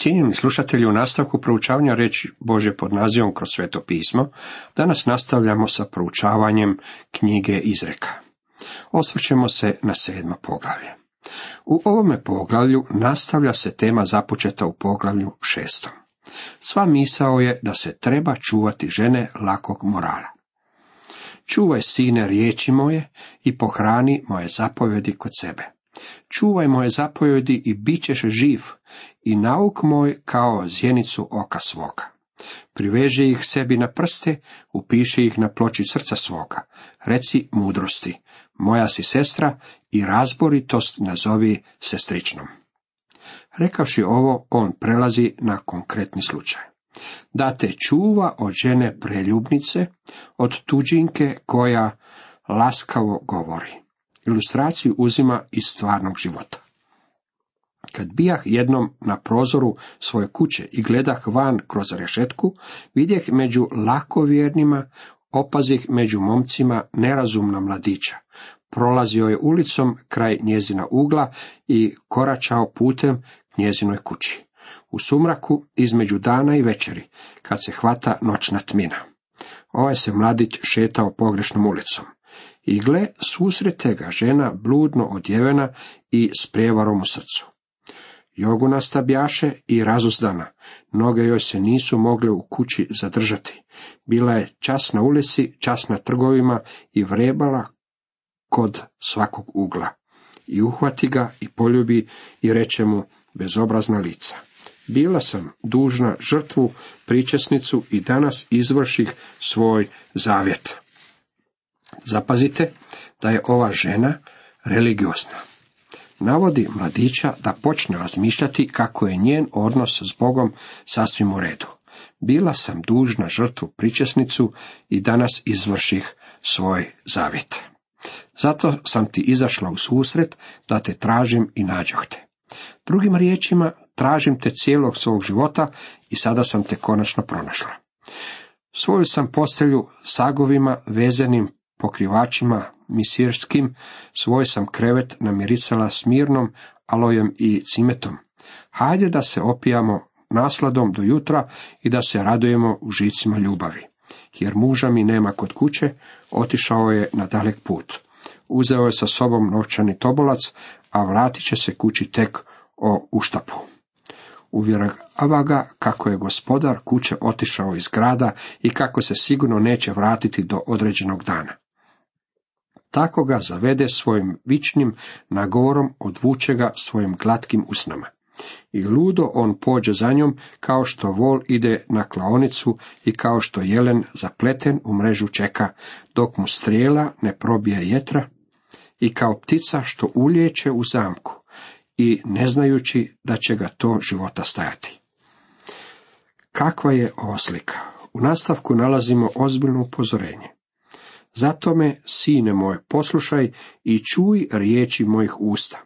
Cijenjeni slušatelji, u nastavku proučavanja reći Bože pod nazivom kroz sveto pismo, danas nastavljamo sa proučavanjem knjige Izreka. Osvrćemo se na sedmo poglavlje. U ovome poglavlju nastavlja se tema započeta u poglavlju šestom. Sva misao je da se treba čuvati žene lakog morala. Čuvaj sine riječi moje i pohrani moje zapovjedi kod sebe. Čuvaj moje zapovjedi i bit ćeš živ, i nauk moj kao zjenicu oka svoga. Priveži ih sebi na prste, upiši ih na ploči srca svoga. Reci mudrosti, moja si sestra i razboritost nazovi sestričnom. Rekavši ovo, on prelazi na konkretni slučaj. Da te čuva od žene preljubnice, od tuđinke koja laskavo govori. Ilustraciju uzima iz stvarnog života. Kad bijah jednom na prozoru svoje kuće i gledah van kroz rešetku, vidjeh među lakovjernima, opazih među momcima nerazumna mladića. Prolazio je ulicom kraj njezina ugla i koračao putem k njezinoj kući. U sumraku između dana i večeri, kad se hvata noćna tmina. Ovaj se mladić šetao pogrešnom ulicom. I gle, susrete ga žena bludno odjevena i s prijevarom u srcu. Jogunasta bjaše i razuzdana, noge joj se nisu mogle u kući zadržati. Bila je čas na ulici, čas na trgovima i vrebala kod svakog ugla. I uhvati ga i poljubi i reče mu bezobrazna lica. Bila sam dužna žrtvu, pričesnicu i danas izvrših svoj zavjet. Zapazite da je ova žena religiozna. Navodi mladića da počne razmišljati kako je njen odnos s Bogom sasvim u redu. Bila sam dužna žrtvu pričesnicu i danas izvrših svoj zavjet. Zato sam ti izašla u susret da te tražim i nađoh te. Drugim riječima, tražim te cijelog svog života i sada sam te konačno pronašla. Svoju sam postelju sagovima vezenim pokrivačima misirskim, svoj sam krevet namirisala smirnom, alojem i cimetom. Hajde da se opijamo nasladom do jutra i da se radujemo u žicima ljubavi. Jer muža mi nema kod kuće, otišao je na dalek put. Uzeo je sa sobom novčani tobolac, a vratit će se kući tek o uštapu. Uvjerava ga kako je gospodar kuće otišao iz grada i kako se sigurno neće vratiti do određenog dana. Tako ga zavede svojim vičnim nagovorom, odvuče ga svojim glatkim usnama. I ludo on pođe za njom, kao što vol ide na klaonicu i kao što jelen zapleten u mrežu čeka, dok mu strijela ne probije jetra, i kao ptica što ulijeće u zamku, i ne znajući da će ga to života stajati. Kakva je ovo slika? U nastavku nalazimo ozbiljno upozorenje. Zato me, sine moj, poslušaj i čuj riječi mojih usta.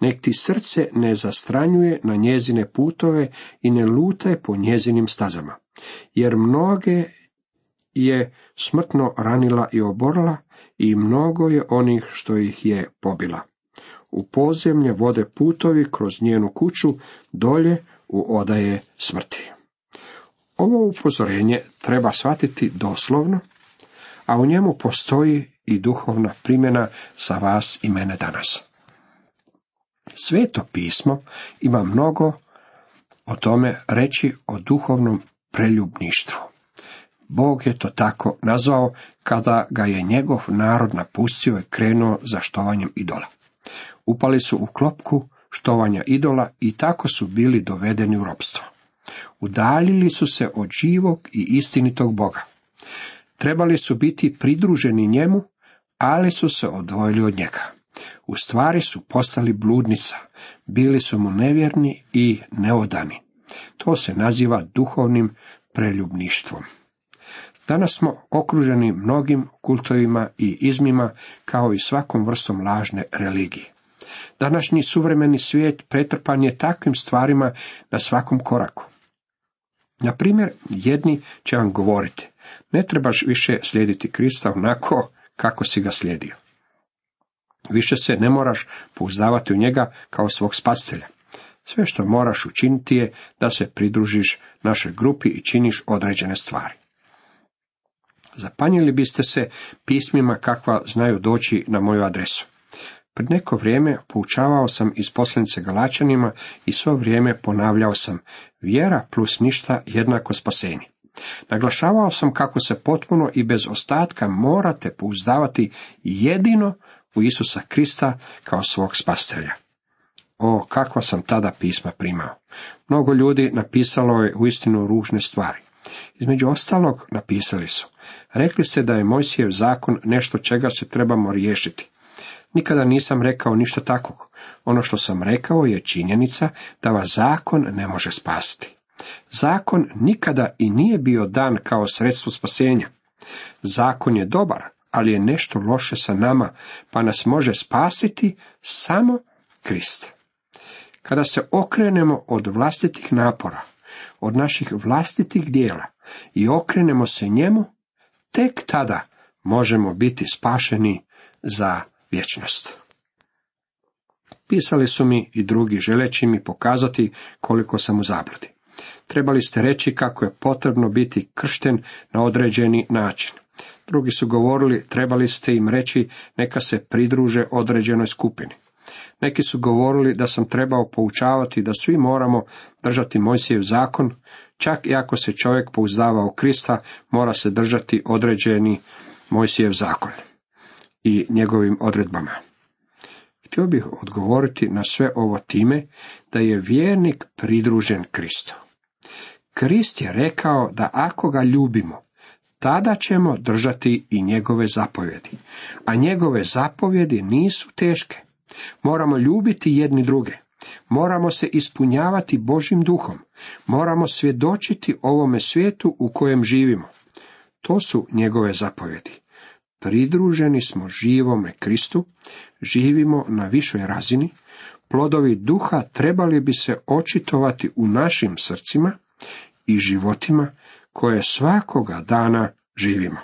Nek ti srce ne zastranjuje na njezine putove i ne lutaj po njezinim stazama. Jer mnoge je smrtno ranila i oborila i mnogo je onih što ih je pobila. U pozemlje vode putovi kroz njenu kuću, dolje u odaje smrti. Ovo upozorenje treba shvatiti doslovno a u njemu postoji i duhovna primjena za vas i mene danas. Sveto pismo ima mnogo o tome reći o duhovnom preljubništvu. Bog je to tako nazvao kada ga je njegov narod napustio i krenuo za štovanjem idola. Upali su u klopku štovanja idola i tako su bili dovedeni u robstvo. Udaljili su se od živog i istinitog Boga. Trebali su biti pridruženi njemu, ali su se odvojili od njega. U stvari su postali bludnica, bili su mu nevjerni i neodani. To se naziva duhovnim preljubništvom. Danas smo okruženi mnogim kultovima i izmima kao i svakom vrstom lažne religije. Današnji suvremeni svijet pretrpan je takvim stvarima na svakom koraku. Na primjer, jedni će vam govoriti, ne trebaš više slijediti Krista onako kako si ga slijedio. Više se ne moraš pouzdavati u njega kao svog spastelja. Sve što moraš učiniti je da se pridružiš našoj grupi i činiš određene stvari. Zapanjili biste se pismima kakva znaju doći na moju adresu. Pred neko vrijeme poučavao sam iz poslanice Galačanima i svo vrijeme ponavljao sam vjera plus ništa jednako spasenje. Naglašavao sam kako se potpuno i bez ostatka morate pouzdavati jedino u Isusa Krista kao svog spastelja. O, kakva sam tada pisma primao. Mnogo ljudi napisalo je uistinu ružne stvari. Između ostalog napisali su. Rekli ste da je Mojsijev zakon nešto čega se trebamo riješiti. Nikada nisam rekao ništa takvog. Ono što sam rekao je činjenica da vas zakon ne može spasiti. Zakon nikada i nije bio dan kao sredstvo spasenja. Zakon je dobar, ali je nešto loše sa nama, pa nas može spasiti samo Krist. Kada se okrenemo od vlastitih napora, od naših vlastitih dijela i okrenemo se njemu, tek tada možemo biti spašeni za vječnost. Pisali su mi i drugi želeći mi pokazati koliko sam u zabludi. Trebali ste reći kako je potrebno biti kršten na određeni način. Drugi su govorili, trebali ste im reći neka se pridruže određenoj skupini. Neki su govorili da sam trebao poučavati da svi moramo držati Mojsijev zakon, čak i ako se čovjek pouzdava u Krista, mora se držati određeni Mojsijev zakon i njegovim odredbama. Htio bih odgovoriti na sve ovo time da je vjernik pridružen Kristu. Krist je rekao da ako ga ljubimo, tada ćemo držati i njegove zapovjedi. A njegove zapovjedi nisu teške. Moramo ljubiti jedni druge. Moramo se ispunjavati Božim duhom. Moramo svjedočiti ovome svijetu u kojem živimo. To su njegove zapovjedi. Pridruženi smo živome Kristu, živimo na višoj razini, plodovi duha trebali bi se očitovati u našim srcima i životima koje svakoga dana živimo.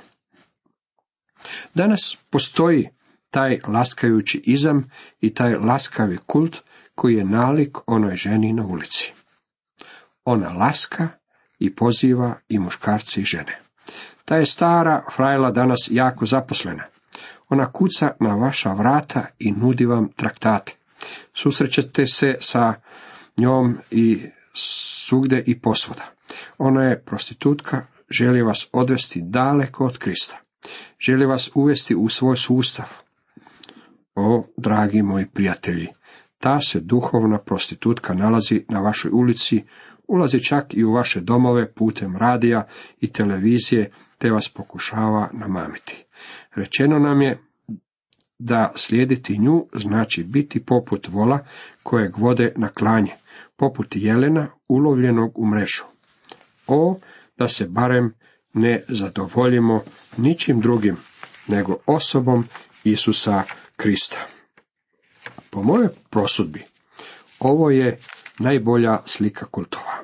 Danas postoji taj laskajući izam i taj laskavi kult koji je nalik onoj ženi na ulici. Ona laska i poziva i muškarci i žene. Ta je stara frajla danas jako zaposlena. Ona kuca na vaša vrata i nudi vam traktate. Susrećete se sa njom i svugde i posvuda. Ona je prostitutka, želi vas odvesti daleko od Krista. Želi vas uvesti u svoj sustav. O, dragi moji prijatelji, ta se duhovna prostitutka nalazi na vašoj ulici, ulazi čak i u vaše domove putem radija i televizije, te vas pokušava namamiti. Rečeno nam je da slijediti nju znači biti poput vola kojeg vode na klanje, poput jelena ulovljenog u mrežu. O, da se barem ne zadovoljimo ničim drugim, nego osobom Isusa Krista. Po mojoj prosudbi, ovo je najbolja slika kultova.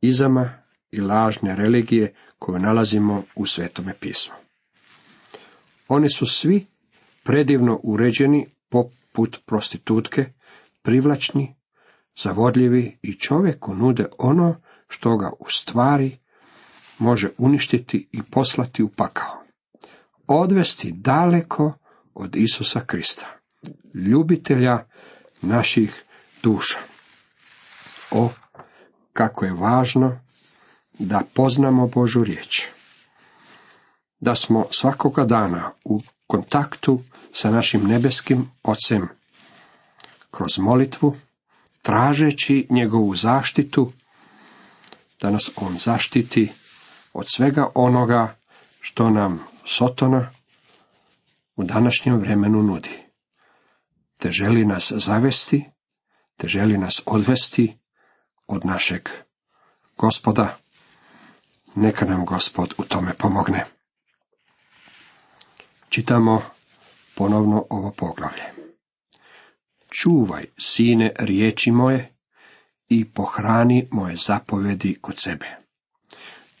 Izama i lažne religije koje nalazimo u Svetome pismu. Oni su svi predivno uređeni poput prostitutke, privlačni, zavodljivi i čovjeku nude ono što ga u stvari može uništiti i poslati u pakao. Odvesti daleko od Isusa Krista, ljubitelja naših duša. O, kako je važno da poznamo Božu riječ. Da smo svakoga dana u kontaktu sa našim nebeskim Ocem, kroz molitvu, tražeći njegovu zaštitu, da nas on zaštiti od svega onoga što nam Sotona u današnjem vremenu nudi. Te želi nas zavesti, te želi nas odvesti od našeg gospoda. Neka nam gospod u tome pomogne. Čitamo ponovno ovo poglavlje. Čuvaj, sine, riječi moje i pohrani moje zapovedi kod sebe.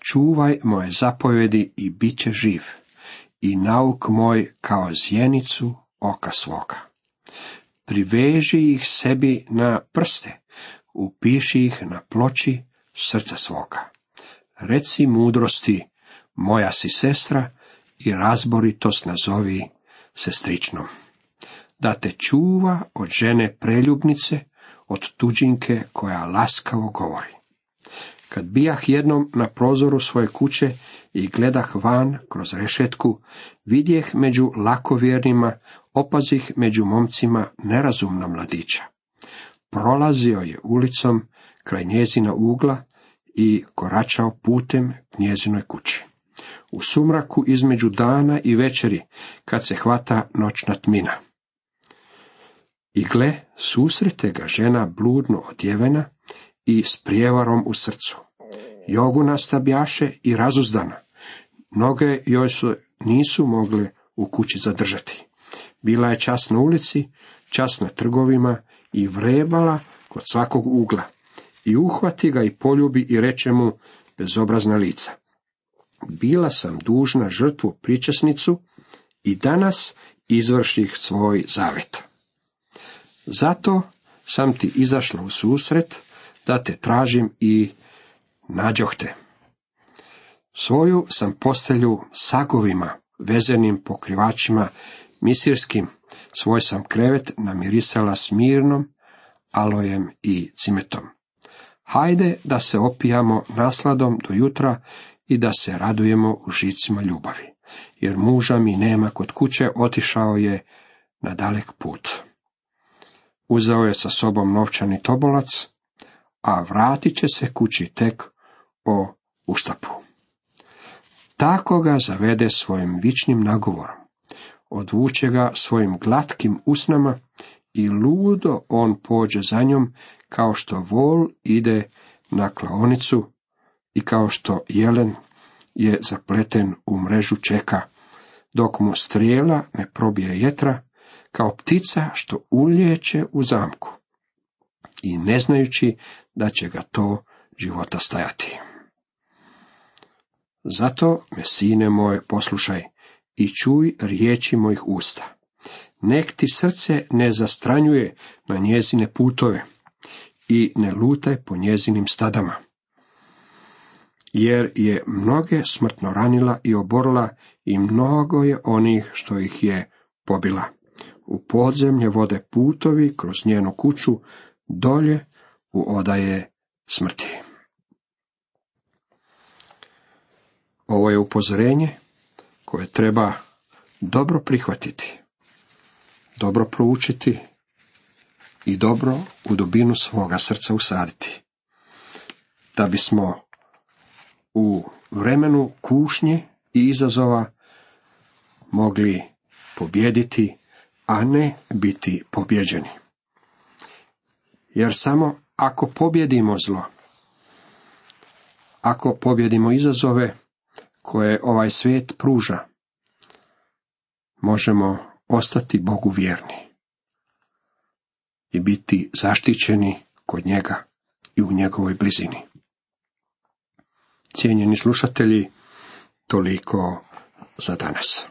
Čuvaj moje zapovedi i bit će živ, i nauk moj kao zjenicu oka svoga. Priveži ih sebi na prste, upiši ih na ploči srca svoga. Reci mudrosti, moja si sestra, i razboritost nazovi sestričnom. Da te čuva od žene preljubnice, od tuđinke koja laskavo govori. Kad bijah jednom na prozoru svoje kuće i gledah van kroz rešetku, vidjeh među lakovjernima, opazih među momcima nerazumna mladića. Prolazio je ulicom kraj njezina ugla i koračao putem k njezinoj kući. U sumraku između dana i večeri, kad se hvata noćna tmina. I gle, susrete ga žena bludno odjevena i s prijevarom u srcu. Jogu nastabjaše i razuzdana. Noge joj su nisu mogle u kući zadržati. Bila je čas na ulici, čas na trgovima i vrebala kod svakog ugla. I uhvati ga i poljubi i reče mu bezobrazna lica. Bila sam dužna žrtvu pričesnicu i danas izvrših svoj zavet. Zato sam ti izašla u susret, da te tražim i nađoh te. Svoju sam postelju sagovima, vezenim pokrivačima, misirskim, svoj sam krevet namirisala smirnom, alojem i cimetom. Hajde da se opijamo nasladom do jutra i da se radujemo u žicima ljubavi, jer muža mi nema kod kuće, otišao je na dalek put. Uzeo je sa sobom novčani tobolac, a vratit će se kući tek o ustapu. Tako ga zavede svojim vičnim nagovorom, odvuče ga svojim glatkim usnama i ludo on pođe za njom kao što vol ide na klaonicu i kao što jelen je zapleten u mrežu čeka, dok mu strijela ne probije jetra, kao ptica što uljeće u zamku i ne znajući da će ga to života stajati. Zato me, sine moje, poslušaj i čuj riječi mojih usta. Nek ti srce ne zastranjuje na njezine putove i ne lutaj po njezinim stadama. Jer je mnoge smrtno ranila i oborila i mnogo je onih što ih je pobila. U podzemlje vode putovi kroz njenu kuću, dolje u odaje smrti. Ovo je upozorenje koje treba dobro prihvatiti, dobro proučiti i dobro u dubinu svoga srca usaditi, da bismo u vremenu kušnje i izazova mogli pobjediti, a ne biti pobjeđeni. Jer samo ako pobjedimo zlo, ako pobjedimo izazove koje ovaj svijet pruža, možemo ostati Bogu vjerni i biti zaštićeni kod njega i u njegovoj blizini. Cijenjeni slušatelji, toliko za danas.